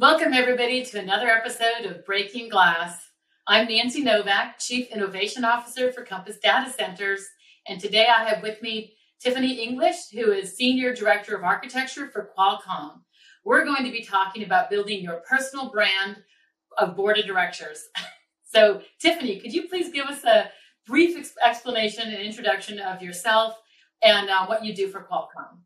Welcome, everybody, to another episode of Breaking Glass. I'm Nancy Novak, Chief Innovation Officer for Compass Data Centers, and today I have with me Tiffany English, who is Senior Director of Architecture for Qualcomm. We're going to be talking about building your personal brand of board of directors. so, Tiffany, could you please give us a brief explanation and introduction of yourself and uh, what you do for Qualcomm?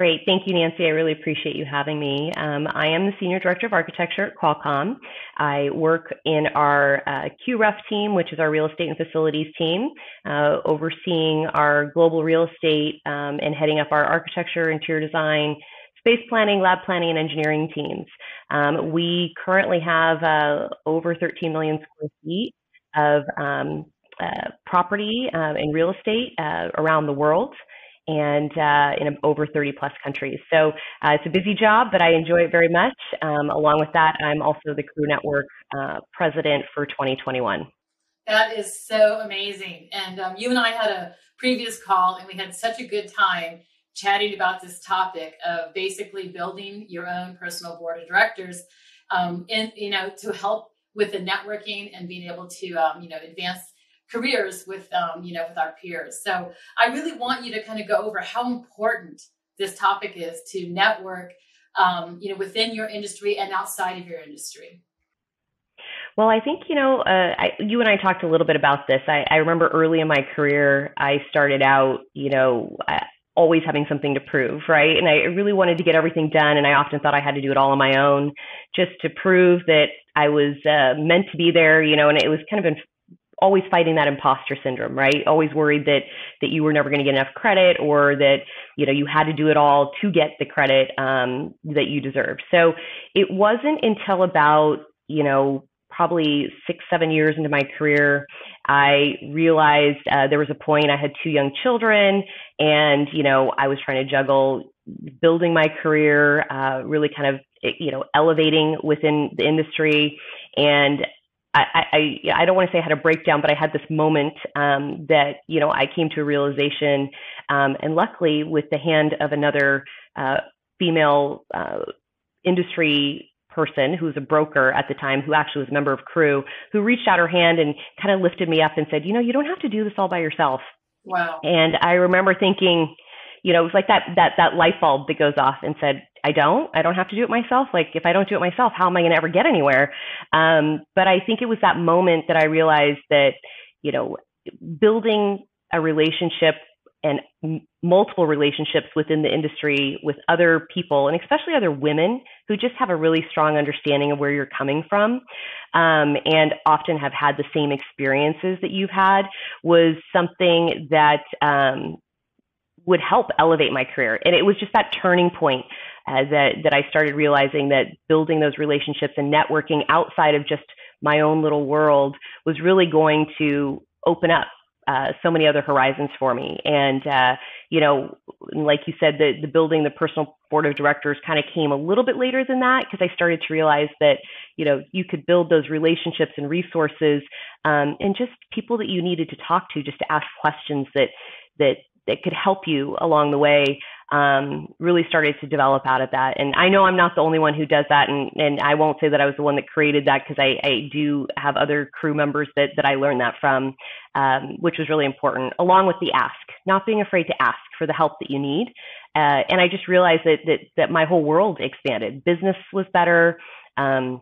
Great. Thank you, Nancy. I really appreciate you having me. Um, I am the Senior Director of Architecture at Qualcomm. I work in our uh, QREF team, which is our real estate and facilities team, uh, overseeing our global real estate um, and heading up our architecture, interior design, space planning, lab planning, and engineering teams. Um, we currently have uh, over 13 million square feet of um, uh, property uh, and real estate uh, around the world and uh, in over 30 plus countries. So uh, it's a busy job, but I enjoy it very much. Um, along with that, I'm also the Crew Network uh, president for 2021. That is so amazing. And um, you and I had a previous call, and we had such a good time chatting about this topic of basically building your own personal board of directors, um, and you know, to help with the networking and being able to um, you know advance careers with um, you know with our peers. So I really want you to kind of go over how important this topic is to network, um, you know, within your industry and outside of your industry. Well, I think, you know, uh, I, you and I talked a little bit about this. I, I remember early in my career, I started out, you know, always having something to prove, right? And I really wanted to get everything done. And I often thought I had to do it all on my own just to prove that I was uh, meant to be there, you know, and it was kind of always fighting that imposter syndrome, right? Always worried that that you were never going to get enough credit or that you know you had to do it all to get the credit um, that you deserved. So it wasn't until about you know probably six seven years into my career i realized uh, there was a point i had two young children and you know i was trying to juggle building my career uh, really kind of you know elevating within the industry and I, I, I don't want to say I had a breakdown, but I had this moment um, that, you know, I came to a realization, um, and luckily with the hand of another uh, female uh, industry person who was a broker at the time, who actually was a member of crew, who reached out her hand and kind of lifted me up and said, you know, you don't have to do this all by yourself. Wow. And I remember thinking, you know, it was like that that that light bulb that goes off and said, I don't, I don't have to do it myself. Like if I don't do it myself, how am I going to ever get anywhere? Um, but I think it was that moment that I realized that, you know, building a relationship and m- multiple relationships within the industry with other people and especially other women who just have a really strong understanding of where you're coming from um, and often have had the same experiences that you've had was something that um, would help elevate my career. And it was just that turning point uh, that that I started realizing that building those relationships and networking outside of just my own little world was really going to open up uh, so many other horizons for me. And uh, you know, like you said, the the building the personal board of directors kind of came a little bit later than that because I started to realize that you know you could build those relationships and resources um, and just people that you needed to talk to just to ask questions that that that could help you along the way um, really started to develop out of that. And I know I'm not the only one who does that, and, and I won't say that I was the one that created that because I, I do have other crew members that, that I learned that from, um, which was really important, along with the ask, not being afraid to ask for the help that you need. Uh, and I just realized that, that, that my whole world expanded. Business was better. Um,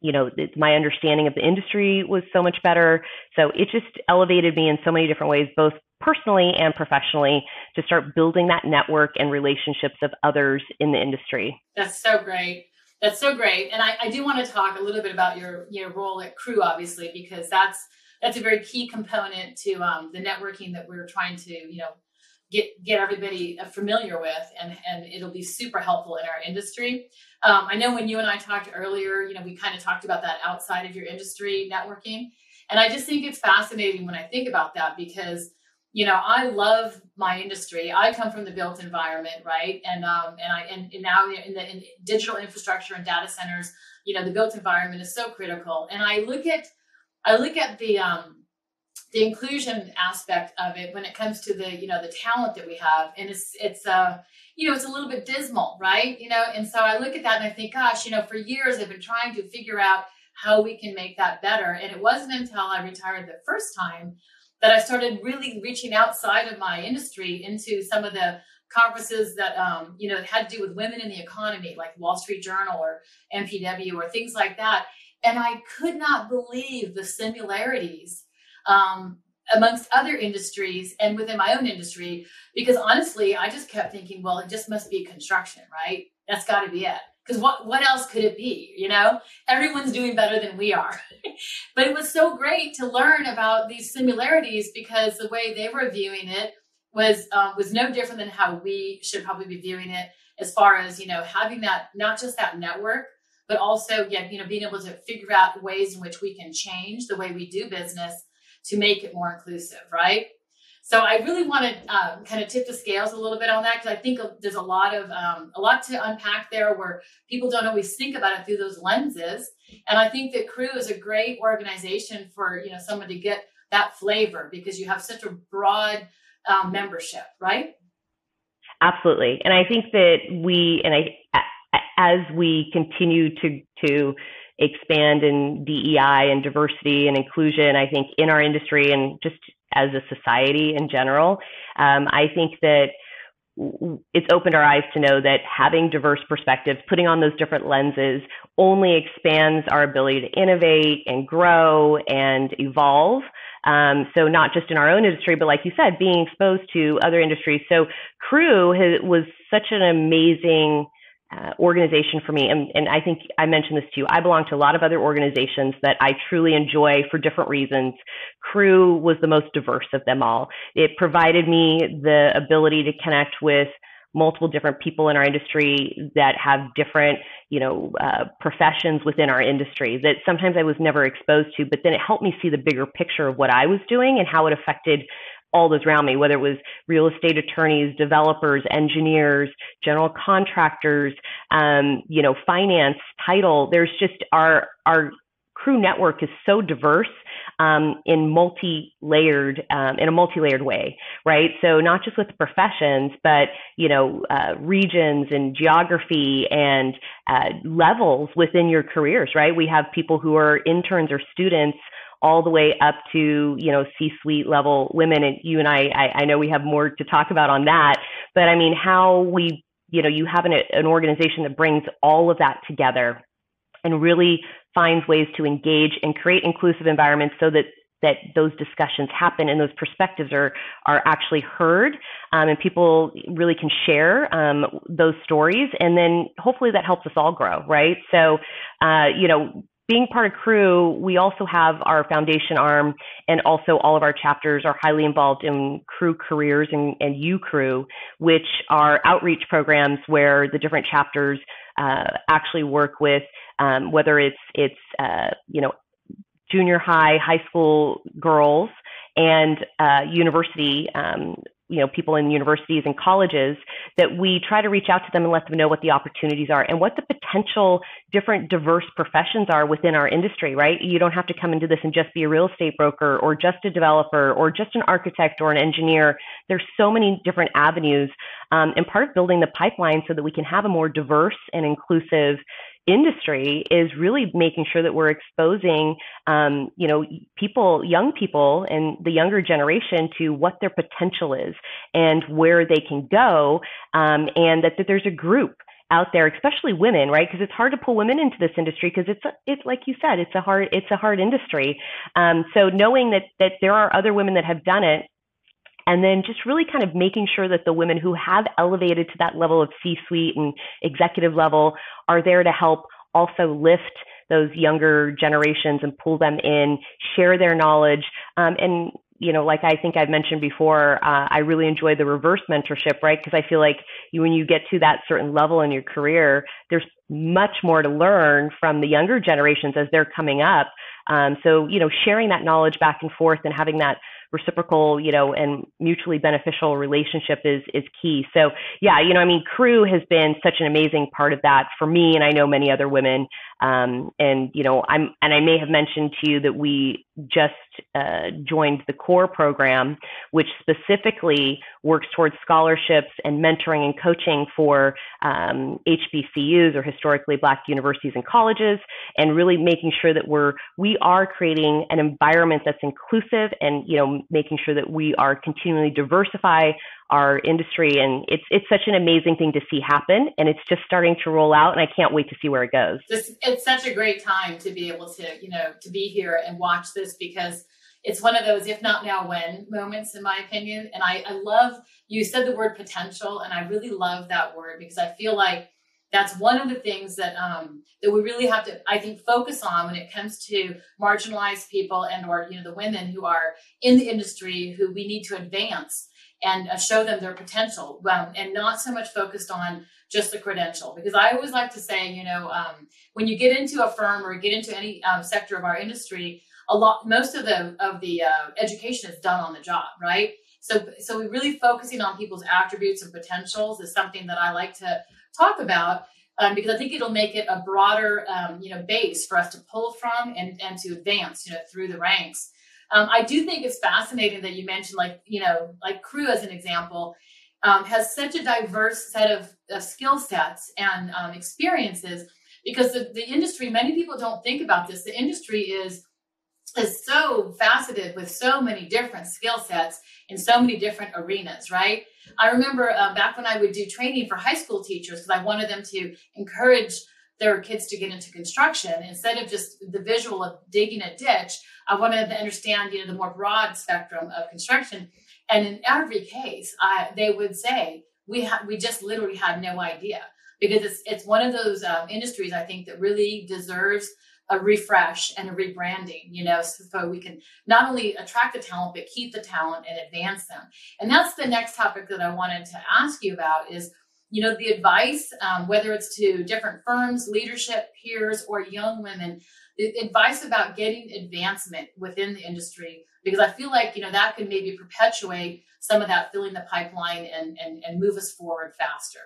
you know, my understanding of the industry was so much better. So it just elevated me in so many different ways, both personally and professionally, to start building that network and relationships of others in the industry. That's so great. That's so great. And I, I do want to talk a little bit about your your role at Crew, obviously, because that's that's a very key component to um, the networking that we're trying to, you know, get get everybody familiar with, and and it'll be super helpful in our industry. Um, I know when you and I talked earlier, you know, we kind of talked about that outside of your industry networking, and I just think it's fascinating when I think about that because you know I love my industry. I come from the built environment, right? And um, and I and, and now in the in digital infrastructure and data centers, you know, the built environment is so critical. And I look at I look at the um, the inclusion aspect of it when it comes to the you know the talent that we have and it's it's uh you know it's a little bit dismal right you know and so i look at that and i think gosh you know for years i've been trying to figure out how we can make that better and it wasn't until i retired the first time that i started really reaching outside of my industry into some of the conferences that um, you know had to do with women in the economy like wall street journal or mpw or things like that. And i could not believe the similarities um, amongst other industries and within my own industry because honestly i just kept thinking well it just must be construction right? That's got to be it because what what else could it be you know everyone's doing better than we are but it was so great to learn about these similarities because the way they were viewing it was um, was no different than how we should probably be viewing it as far as you know having that not just that network but also yeah you know being able to figure out ways in which we can change the way we do business to make it more inclusive, right? So I really want to um, kind of tip the scales a little bit on that because I think there's a lot of um, a lot to unpack there where people don't always think about it through those lenses. And I think that Crew is a great organization for you know someone to get that flavor because you have such a broad um, membership, right? Absolutely, and I think that we and I as we continue to to expand in DEI and diversity and inclusion, I think in our industry and just as a society in general, um, I think that it's opened our eyes to know that having diverse perspectives, putting on those different lenses, only expands our ability to innovate and grow and evolve. Um, so not just in our own industry, but like you said, being exposed to other industries. So Crew has, was such an amazing uh, organization for me. And, and I think I mentioned this to you. I belong to a lot of other organizations that I truly enjoy for different reasons. Crew was the most diverse of them all. It provided me the ability to connect with multiple different people in our industry that have different, you know, uh, professions within our industry that sometimes I was never exposed to, but then it helped me see the bigger picture of what I was doing and how it affected all those around me, whether it was real estate attorneys, developers, engineers, general contractors, um, you know, finance, title. There's just our our Crew network is so diverse um, in multi-layered um, in a multi-layered way, right? So not just with professions, but you know uh, regions and geography and uh, levels within your careers, right? We have people who are interns or students all the way up to you know c-suite level women. And you and I, I i know we have more to talk about on that. But i mean how we you know you have an, an organization that brings all of that together and really finds ways to engage and create inclusive environments so that that those discussions happen and those perspectives are are actually heard um, and people really can share um, those stories. And then hopefully that helps us all grow right? So uh, you know being part of crew we also have our foundation arm and also all of our chapters are highly involved in crew careers and, and U Crew, which are outreach programs where the different chapters uh, actually work with um, whether it's it's uh, you know junior high high school girls and uh, university um, you know people in universities and colleges that we try to reach out to them and let them know what the opportunities are and what the potential different diverse professions are within our industry right? You don't have to come into this and just be a real estate broker or just a developer or just an architect or an engineer. There's so many different avenues um, and part of building the pipeline so that we can have a more diverse and inclusive industry is really making sure that we're exposing um, you know people young people and the younger generation to what their potential is and where they can go um, and that, that there's a group out there especially women right? Because it's hard to pull women into this industry because it's it's like you said it's a hard it's a hard industry. Um, so knowing that that there are other women that have done it and then just really kind of making sure that the women who have elevated to that level of C suite and executive level are there to help also lift those younger generations and pull them in, share their knowledge, um, and you know, like I think I've mentioned before, uh, I really enjoy the reverse mentorship, right? Because I feel like you, when you get to that certain level in your career, there's much more to learn from the younger generations as they're coming up. Um, so, you know, sharing that knowledge back and forth and having that reciprocal, you know, and mutually beneficial relationship is is key. So yeah, you know, I mean, crew has been such an amazing part of that for me, and I know many other women. Um, and you know, I'm and I may have mentioned to you that we just uh, joined the core program, which specifically works towards scholarships and mentoring and coaching for um, HBCUs or historically Black universities and colleges, and really making sure that we're we are creating an environment that's inclusive and you know making sure that we are continually diversify our industry and it's it's such an amazing thing to see happen and it's just starting to roll out and I can't wait to see where it goes. This, it's such a great time to be able to, you know, to be here and watch this because it's one of those if not now when moments in my opinion. And I, I love you said the word potential and I really love that word because I feel like that's one of the things that um, that we really have to i think focus on when it comes to marginalized people and or you know the women who are in the industry who we need to advance and uh, show them their potential um, and not so much focused on just the credential because i always like to say you know um, when you get into a firm or get into any um, sector of our industry a lot most of the of the uh, education is done on the job right so so we really focusing on people's attributes and potentials is something that i like to talk about um, because I think it'll make it a broader, um, you know, base for us to pull from and and to advance, you know, through the ranks. Um, I do think it's fascinating that you mentioned, like, you know, like Crew as an example, um, has such a diverse set of, of skill sets and um, experiences because the, the industry, many people don't think about this. The industry is is so faceted with so many different skill sets in so many different arenas, right? I remember uh, back when I would do training for high school teachers because I wanted them to encourage their kids to get into construction instead of just the visual of digging a ditch i wanted to understand you know the more broad spectrum of construction. And in every case I, they would say we had we just literally had no idea. Because it's it's one of those um, industries i think that really deserves a refresh and a rebranding you know so we can not only attract the talent but keep the talent and advance them. And that's the next topic that i wanted to ask you about is you know the advice um, whether it's to different firms leadership peers or young women the advice about getting advancement within the industry because i feel like you know that can maybe perpetuate some of that filling the pipeline and and, and move us forward faster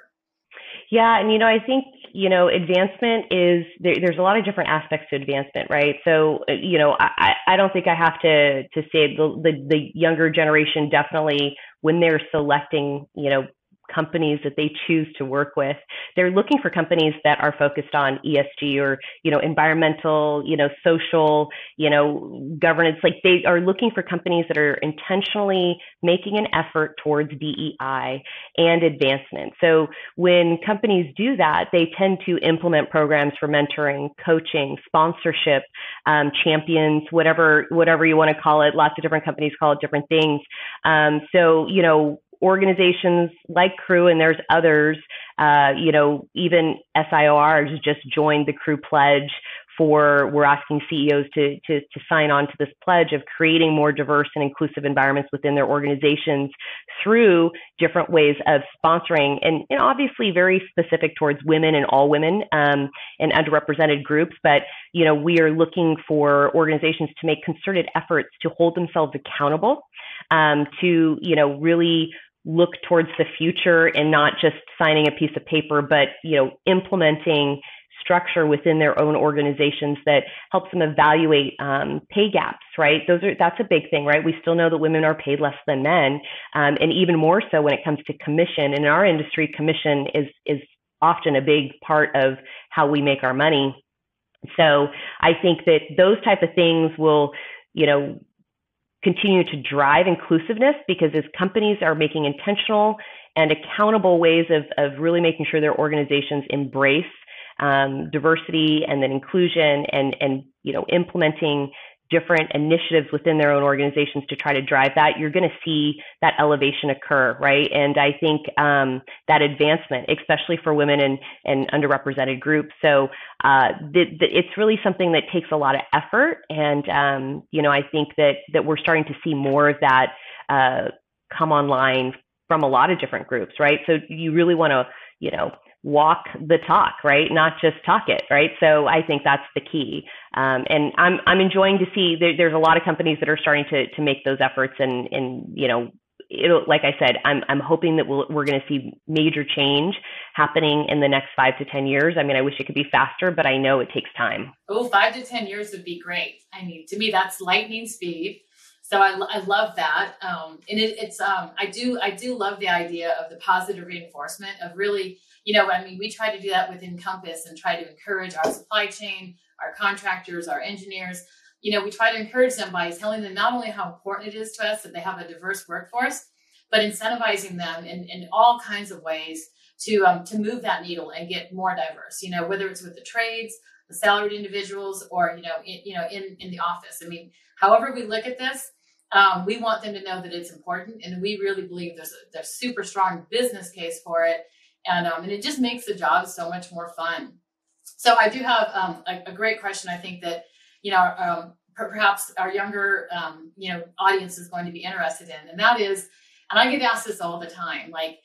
yeah, and you know, I think you know, advancement is there, there's a lot of different aspects to advancement, right? So, uh, you know, I, I don't think I have to to say the, the the younger generation definitely when they're selecting, you know, companies that they choose to work with. They're looking for companies that are focused on ESG or, you know, environmental, you know, social, you know, governance. Like they are looking for companies that are intentionally making an effort towards DEI and advancement. So when companies do that, they tend to implement programs for mentoring, coaching, sponsorship, um, champions, whatever whatever you want to call it. Lots of different companies call it different things. Um, so you know organizations like Crew, and there's others, uh, you know, even SIOR has just joined the Crew Pledge for we're asking CEOs to, to, to sign on to this pledge of creating more diverse and inclusive environments within their organizations through different ways of sponsoring and, and obviously very specific towards women and all women um, and underrepresented groups. But you know, we are looking for organizations to make concerted efforts to hold themselves accountable, um, to you know really look towards the future and not just signing a piece of paper, but you know, implementing structure within their own organizations that helps them evaluate um, pay gaps. Right? Those are that's a big thing, right? We still know that women are paid less than men, um, and even more so when it comes to commission. And in our industry, commission is is often a big part of how we make our money. So I think that those type of things will, you know, continue to drive inclusiveness because as companies are making intentional and accountable ways of, of really making sure their organizations embrace um, diversity and then inclusion and, and you know implementing different initiatives within their own organizations to try to drive that, you're going to see that elevation occur, right? And I think um, that advancement, especially for women and, and underrepresented groups. So uh, the, the, it's really something that takes a lot of effort. And, um, you know, I think that, that we're starting to see more of that uh, come online from a lot of different groups, right? So you really want to, you know, walk the talk, right? Not just talk it, right? So I think that's the key. Um, and I'm I'm enjoying to see there, there's a lot of companies that are starting to to make those efforts and and you know it'll, like I said, I'm, I'm hoping that we'll, we're going to see major change happening in the next five to 10 years. I mean, I wish it could be faster, but I know it takes time. Oh, five to 10 years would be great. I mean, to me, that's lightning speed. So I, I love that. Um, and it, it's, um, I do, I do love the idea of the positive reinforcement of really, you know, I mean, we try to do that within Compass and try to encourage our supply chain, our contractors, our engineers you know, we try to encourage them by telling them not only how important it is to us that they have a diverse workforce, but incentivizing them in, in all kinds of ways to um, to move that needle and get more diverse. You know, whether it's with the trades, the salaried individuals, or you know, in, you know, in in the office. I mean, however we look at this, um, we want them to know that it's important, and we really believe there's a there's super strong business case for it, and um, and it just makes the job so much more fun. So I do have um, a, a great question. I think that you know, um, perhaps our younger, um, you know, audience is going to be interested in, and that is, and I get asked this all the time, like,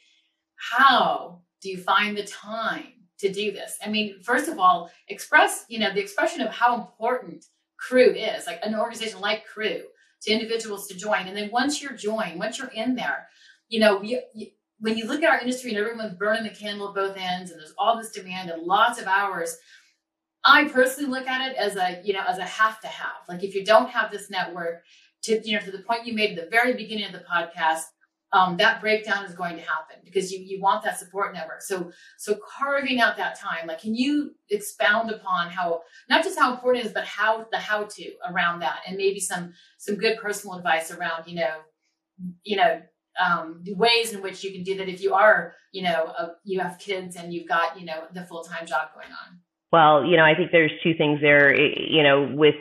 how do you find the time to do this? I mean, first of all, express, you know, the expression of how important crew is, like an organization like crew to individuals to join, and then once you're joined, once you're in there, you know, you, you, when you look at our industry and everyone's burning the candle at both ends, and there's all this demand and lots of hours I personally look at it as a, you know, as a have to have. Like if you don't have this network, to you know, to the point you made at the very beginning of the podcast, um, that breakdown is going to happen because you you want that support network. So so carving out that time, like can you expound upon how not just how important it is, but how the how to around that, and maybe some some good personal advice around you know you know um, the ways in which you can do that if you are you know a, you have kids and you've got you know the full time job going on. Well, you know, I think there's two things there. You know, with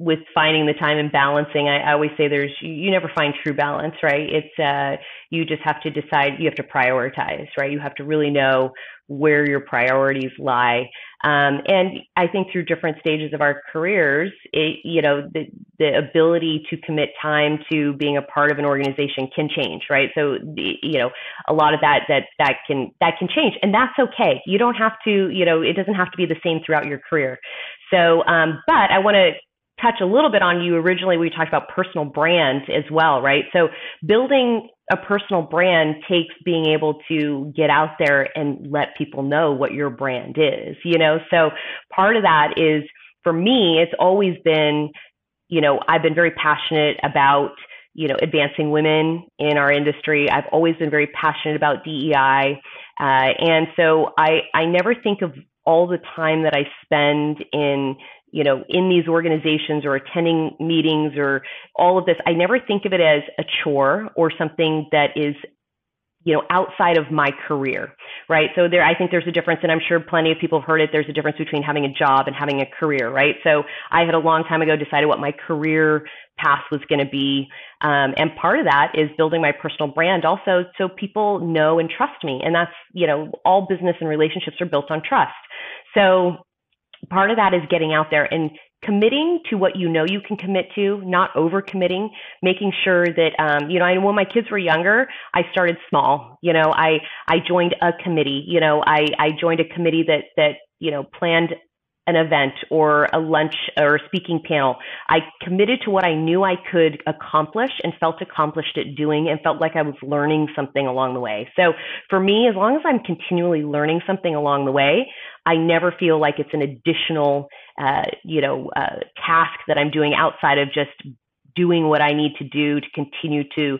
with finding the time and balancing, I, I always say there's you never find true balance, right? It's uh, you just have to decide. You have to prioritize, right? You have to really know where your priorities lie. Um, and I think through different stages of our careers, it, you know, the, the ability to commit time to being a part of an organization can change, right? So, you know, a lot of that, that, that can, that can change and that's okay. You don't have to, you know, it doesn't have to be the same throughout your career. So, um, but I want to touch a little bit on you originally we talked about personal brand as well right? So building a personal brand takes being able to get out there and let people know what your brand is you know? So part of that is for me it's always been you know i've been very passionate about you know advancing women in our industry. I've always been very passionate about dei uh, and so i i never think of all the time that i spend in you know, in these organizations or attending meetings or all of this, I never think of it as a chore or something that is you know outside of my career right? So there i think there's a difference and i'm sure plenty of people have heard it. There's a difference between having a job and having a career right? So i had a long time ago decided what my career path was going to be um, and part of that is building my personal brand also so people know and trust me and that's you know all business and relationships are built on trust. So part of that is getting out there and committing to what you know you can commit to, not over committing, making sure that, um, you know, I, when my kids were younger, I started small, you know, I, I joined a committee, you know, I, I joined a committee that, that, you know, planned an event or a lunch or a speaking panel. I committed to what I knew I could accomplish and felt accomplished at doing and felt like I was learning something along the way. So for me, as long as I'm continually learning something along the way, I never feel like it's an additional, uh, you know, uh, task that I'm doing outside of just doing what I need to do to continue to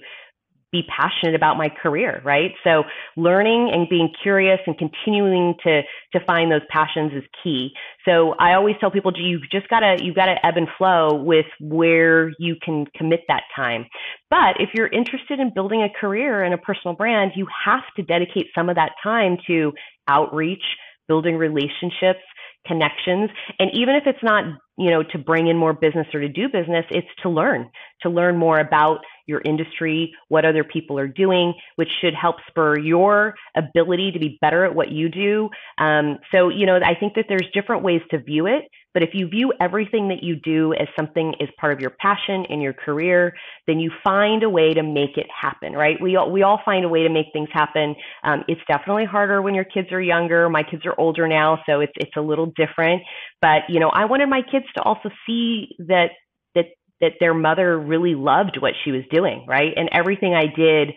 be passionate about my career, right? So learning and being curious and continuing to to find those passions is key. So I always tell people you just gotta you gotta ebb and flow with where you can commit that time. But if you're interested in building a career and a personal brand, you have to dedicate some of that time to outreach, building relationships, connections. And even if it's not, you know, to bring in more business or to do business, it's to learn, to learn more about your industry, what other people are doing, which should help spur your ability to be better at what you do. Um, so, you know, I think that there's different ways to view it. But if you view everything that you do as something is part of your passion in your career, then you find a way to make it happen, right? We all, we all find a way to make things happen. Um, it's definitely harder when your kids are younger. My kids are older now, so it's it's a little different. But you know, I wanted my kids to also see that that that their mother really loved what she was doing, right? And everything I did,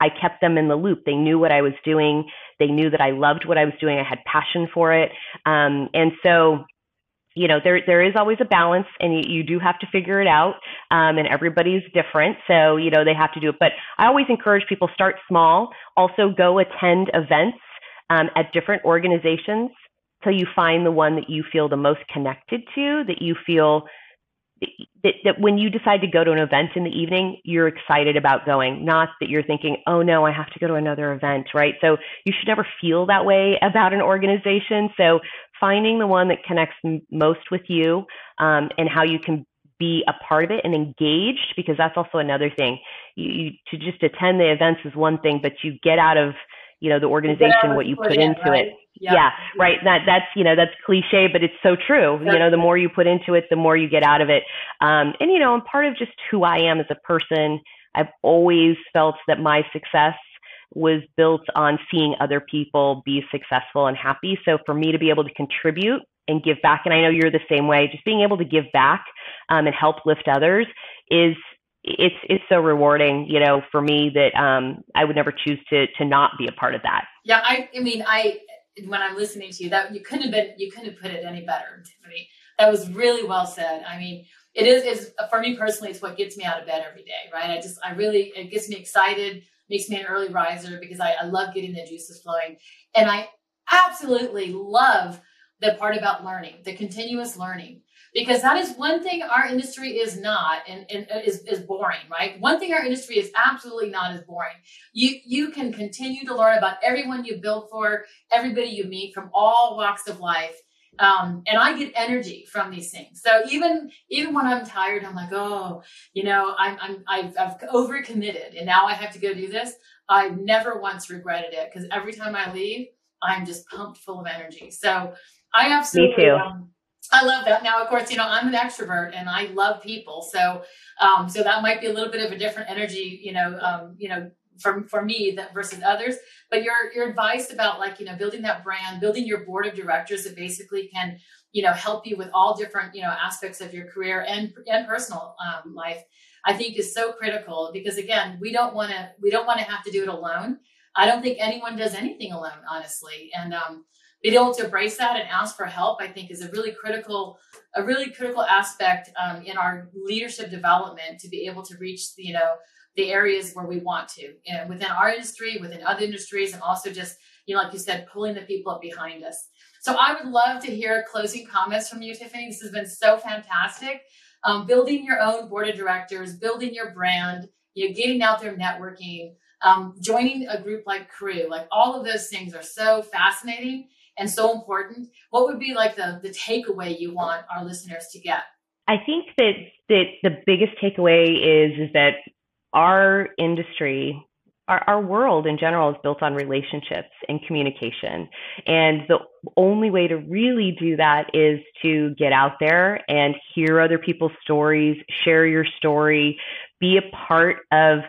I kept them in the loop. They knew what I was doing. They knew that I loved what I was doing. I had passion for it. Um, and so, you know, there there is always a balance, and you, you do have to figure it out. Um, and everybody's different, so you know they have to do it. But I always encourage people start small. Also, go attend events um, at different organizations till you find the one that you feel the most connected to, that you feel that, that when you decide to go to an event in the evening, you're excited about going, not that you're thinking, oh no, I have to go to another event, right? So you should never feel that way about an organization. So finding the one that connects m- most with you um, and how you can be a part of it and engaged, because that's also another thing. You, you, to just attend the events is one thing, but you get out of you know the organization what you put into right? it yeah. yeah. right that that's you know that's cliche but it's so true you know the more you put into it the more you get out of it um, and you know and part of just who i am as a person i've always felt that my success was built on seeing other people be successful and happy so for me to be able to contribute and give back and i know you're the same way just being able to give back um, and help lift others is it's it's so rewarding, you know, for me that um, I would never choose to to not be a part of that. Yeah, I I mean, I when I'm listening to you, that you couldn't have been you couldn't have put it any better, Tiffany. That was really well said. I mean, it is is for me personally, it's what gets me out of bed every day, right? I just I really it gets me excited, makes me an early riser because I, I love getting the juices flowing, and I absolutely love the part about learning, the continuous learning because that is one thing our industry is not and, and uh, is, is boring right? One thing our industry is absolutely not is boring. You you can continue to learn about everyone you build for everybody you meet from all walks of life um, and I get energy from these things. So even even when I'm tired, I'm like, oh, you know, I'm, I'm I've, I've overcommitted, and now I have to go do this. I've never once regretted it because every time I leave, I'm just pumped full of energy. So I absolutely. Me too. Um, I love that. Now, of course, you know I'm an extrovert and I love people, so um, so that might be a little bit of a different energy, you know, um, you know, for for me that versus others. But your your advice about like you know building that brand, building your board of directors that basically can you know help you with all different you know aspects of your career and and personal um, life, I think is so critical because again, we don't want to we don't want to have to do it alone. I don't think anyone does anything alone, honestly, and um, being able to embrace that and ask for help, I think, is a really critical, a really critical aspect um, in our leadership development to be able to reach, you know, the areas where we want to, and within our industry, within other industries, and also just, you know, like you said, pulling the people up behind us. So I would love to hear closing comments from you, Tiffany. This has been so fantastic. Um, building your own board of directors, building your brand, you know, getting out there networking, um, joining a group like Crew, like all of those things are so fascinating and so important. What would be like the the takeaway you want our listeners to get? I think that that the biggest takeaway is is that our industry our, our world in general is built on relationships and communication. And the only way to really do that is to get out there and hear other people's stories, share your story, be a part of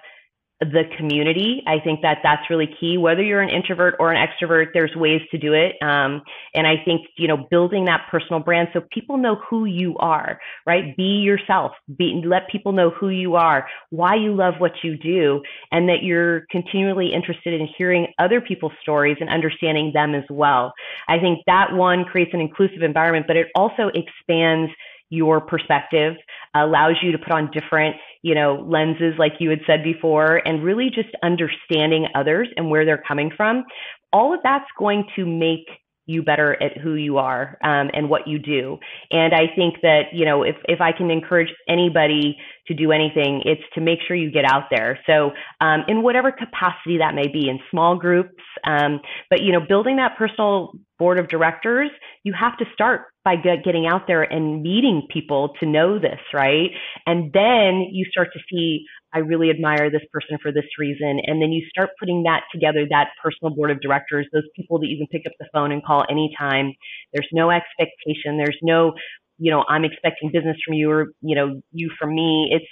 the community. I think that that's really key. Whether you're an introvert or an extrovert, there's ways to do it. Um, and I think, you know, building that personal brand so people know who you are, right? Be yourself. Be, let people know who you are, why you love what you do, and that you're continually interested in hearing other people's stories and understanding them as well. I think that one creates an inclusive environment, but it also expands your perspective, allows you to put on different, you know, lenses, like you had said before, and really just understanding others and where they're coming from. All of that's going to make you better at who you are um, and what you do. And I think that you know if if I can encourage anybody to do anything, it's to make sure you get out there. So um, in whatever capacity that may be, in small groups, um, but you know building that personal board of directors, you have to start by getting out there and meeting people to know this, right? And then you start to see I really admire this person for this reason. And then you start putting that together, that personal board of directors, those people that you can pick up the phone and call anytime. There's no expectation. There's no, you know, I'm expecting business from you or, you know, you from me. It's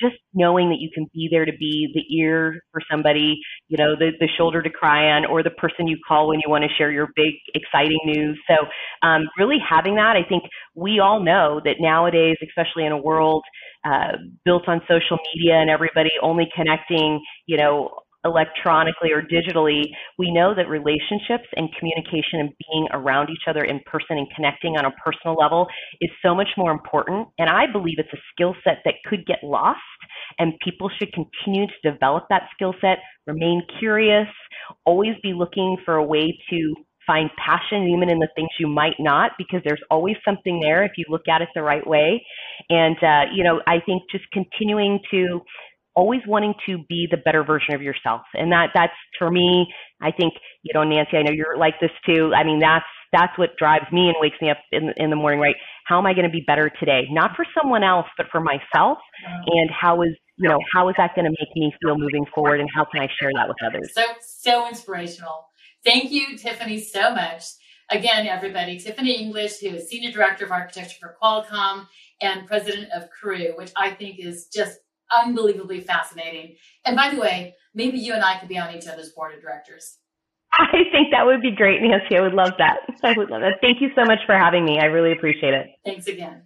just knowing that you can be there to be the ear for somebody, you know, the, the shoulder to cry on, or the person you call when you want to share your big, exciting news. So, um, really having that, I think we all know that nowadays, especially in a world uh, built on social media and everybody only connecting, you know, electronically or digitally, we know that relationships and communication and being around each other in person and connecting on a personal level is so much more important. And I believe it's a skill set that could get lost, and people should continue to develop that skill set, remain curious, always be looking for a way to find passion even in the things you might not because there's always something there if you look at it the right way and uh, you know i think just continuing to always wanting to be the better version of yourself. And that that's for me, I think, you know, Nancy, I know you're like this too. I mean, that's that's what drives me and wakes me up in in the morning, right? How am I going to be better today? Not for someone else, but for myself. And how is you know, how is that going to make me feel moving forward and how can I share that with others? So so inspirational. Thank you, Tiffany, so much. Again, everybody, Tiffany English, who is Senior Director of Architecture for Qualcomm and President of Crew, which I think is just unbelievably fascinating. And by the way, maybe you and I could be on each other's board of directors. I think that would be great, Nancy. I would love that. I would love that. Thank you so much for having me. I really appreciate it. Thanks again.